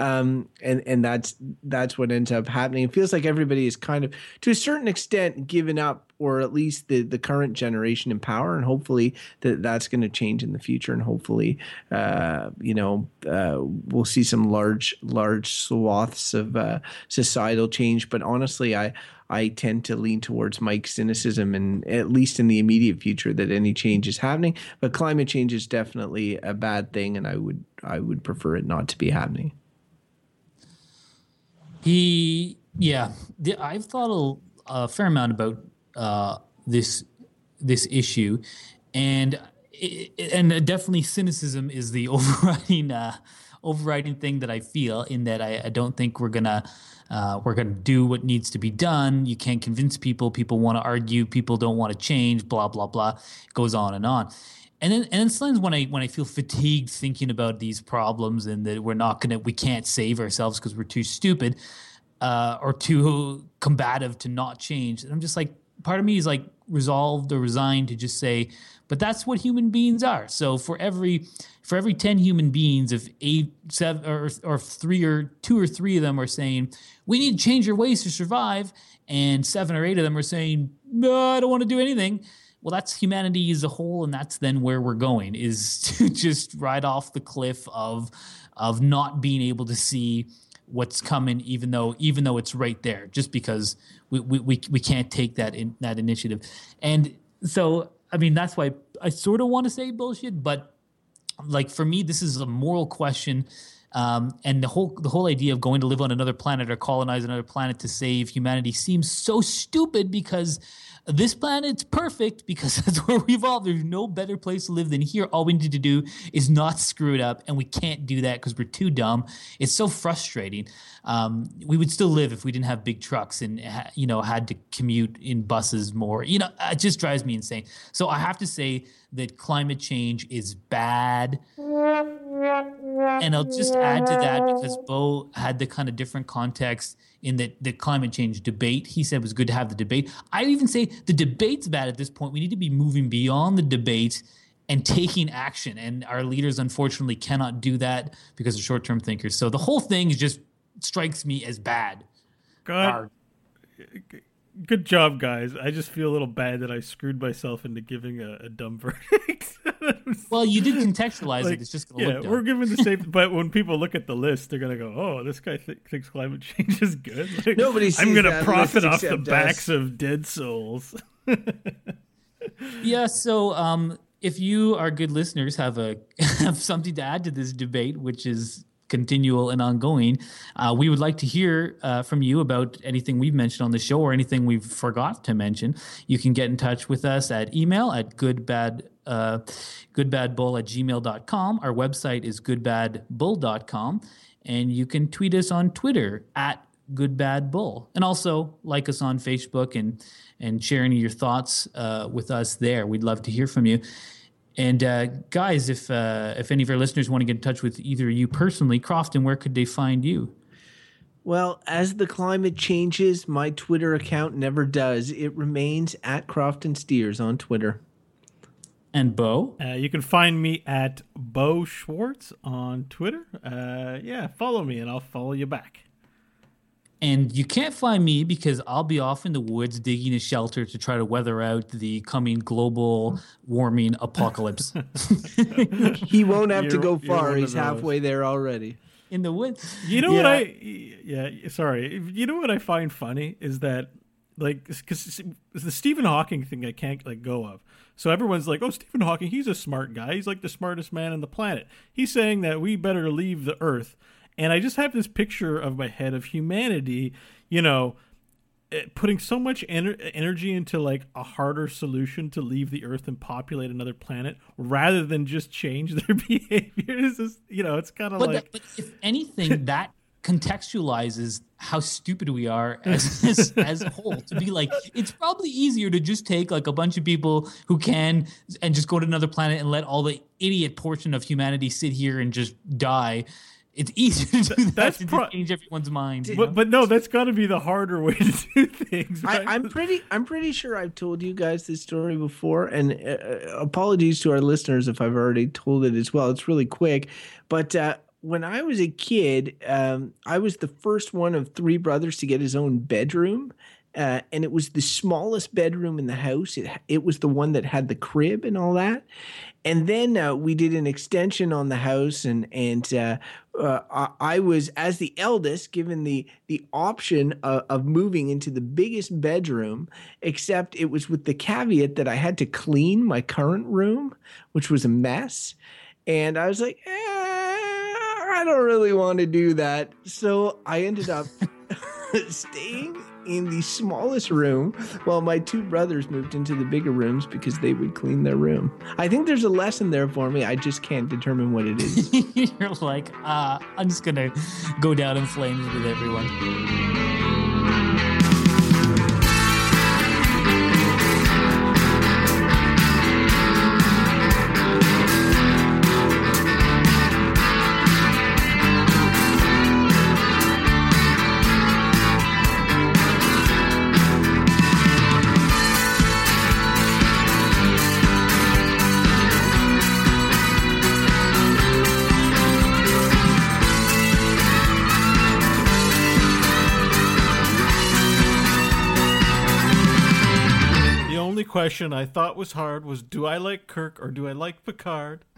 S4: Um, and and that's that's what ends up happening. It feels like everybody is kind of, to a certain extent, given up, or at least the the current generation in power, and hopefully that that's going to change in the future, and hopefully, uh, you know, uh, we'll see some large large swaths of uh, societal change. But honestly, I I tend to lean towards Mike's cynicism, and at least in the immediate future, that any change is happening. But climate change is definitely a bad thing, and I would I would prefer it not to be happening.
S1: He, yeah, the, I've thought a, a, fair amount about uh, this this issue, and and definitely cynicism is the <laughs> overriding uh, overriding thing that I feel. In that I, I don't think we're gonna uh, we're to do what needs to be done. You can't convince people. People want to argue. People don't want to change. Blah blah blah. It goes on and on. And then, and sometimes when I when I feel fatigued thinking about these problems and that we're not gonna we can't save ourselves because we're too stupid uh, or too combative to not change. And I'm just like part of me is like resolved or resigned to just say, but that's what human beings are. So for every for every ten human beings, if eight, seven, or or three or two or three of them are saying we need to change your ways to survive, and seven or eight of them are saying no, I don't want to do anything. Well, that's humanity as a whole, and that's then where we're going is <laughs> to just ride off the cliff of of not being able to see what's coming, even though even though it's right there, just because we we we, we can't take that in that initiative, and so I mean, that's why I sort of want to say bullshit, but like for me, this is a moral question. Um, and the whole the whole idea of going to live on another planet or colonize another planet to save humanity seems so stupid because this planet's perfect because <laughs> that's where we evolved. There's no better place to live than here. All we need to do is not screw it up, and we can't do that because we're too dumb. It's so frustrating. Um, we would still live if we didn't have big trucks and you know had to commute in buses more. You know, it just drives me insane. So I have to say that climate change is bad And I'll just add to that because Beau had the kind of different context in the, the climate change debate. He said it was good to have the debate. I even say the debate's bad at this point. We need to be moving beyond the debate and taking action. And our leaders, unfortunately, cannot do that because of short term thinkers. So the whole thing is just strikes me as bad.
S3: God, good job, guys. I just feel a little bad that I screwed myself into giving a, a dumb <laughs> verdict.
S1: well, you did contextualize like, it. It's just going to
S3: yeah,
S1: look dumb.
S3: we're giving the same. <laughs> but when people look at the list, they're going to go, "Oh, this guy th- thinks climate change is good." <laughs>
S4: Like, Nobody.
S3: I'm
S4: going to
S3: profit off the backs of dead souls.
S1: yeah. So, um, if you, our good listeners, have a have something to add to this debate, which is continual and ongoing. Uh, we would like to hear uh, from you about anything we've mentioned on the show or anything we've forgot to mention. You can get in touch with us at email at goodbad uh, goodbadbull at gmail.com. Our website is goodbadbull.com. And you can tweet us on Twitter at goodbadbull. And also like us on Facebook and, and share any of your thoughts uh, with us there. We'd love to hear from you. And uh, guys, if uh, if any of our listeners want to get in touch with either you personally, Crofton, where could they find you?
S4: Well, as the climate changes, my Twitter account never does. It remains at Crofton Steers on Twitter.
S1: And Beau?
S3: Uh, you can find me at Beau Schwartz on Twitter. Uh, yeah, follow me and I'll follow you back.
S1: And you can't find me because I'll be off in the woods digging a shelter to try to weather out the coming global warming apocalypse. <laughs>
S4: he won't have you're, to go far. He's halfway there already.
S1: In the woods.
S3: You know yeah. what I yeah, sorry. You know what I find funny is that like cuz the Stephen Hawking thing I can't like go of. So everyone's like, "Oh, Stephen Hawking, he's a smart guy. He's like the smartest man on the planet." He's saying that we better leave the earth and I just have this picture of my head of humanity, you know, eh, putting so much ener- energy into like a harder solution to leave the earth and populate another planet rather than just change <laughs> their behavior. Just, you know, it's kind of like.
S1: That, but if anything, <laughs> that contextualizes how stupid we are <laughs> as, as, as a whole to be like it's probably easier to just take like a bunch of people who can and just go to another planet and let all the idiot portion of humanity sit here and just die it's easy to do that that's to pro- change everyone's mind.
S3: But, but, no, that's got to be the harder way to <laughs> do things.
S4: Right? I, am pretty. I'm pretty sure I've told you guys this story before, and uh, uh, apologies to our listeners if I've already told it as well. It's really quick, but. Uh, when I was a kid, um, I was the first one of three brothers to get his own bedroom. Uh, and it was the smallest bedroom in the house. It, it was the one that had the crib and all that. And then uh, we did an extension on the house and and uh, uh, I was as the eldest given the the option of, of, moving into the biggest bedroom except it was with the caveat that I had to clean my current room which was a mess. And I was like eh, I don't really want to do that. So I ended up <laughs> staying in the smallest room while my two brothers moved into the bigger rooms because they would clean their room. I think there's a lesson there for me. I just can't determine what it is. <laughs>
S1: You're like, uh, I'm just going to go down in flames with everyone.
S3: Question I thought was hard was do I like Kirk or do I like Picard?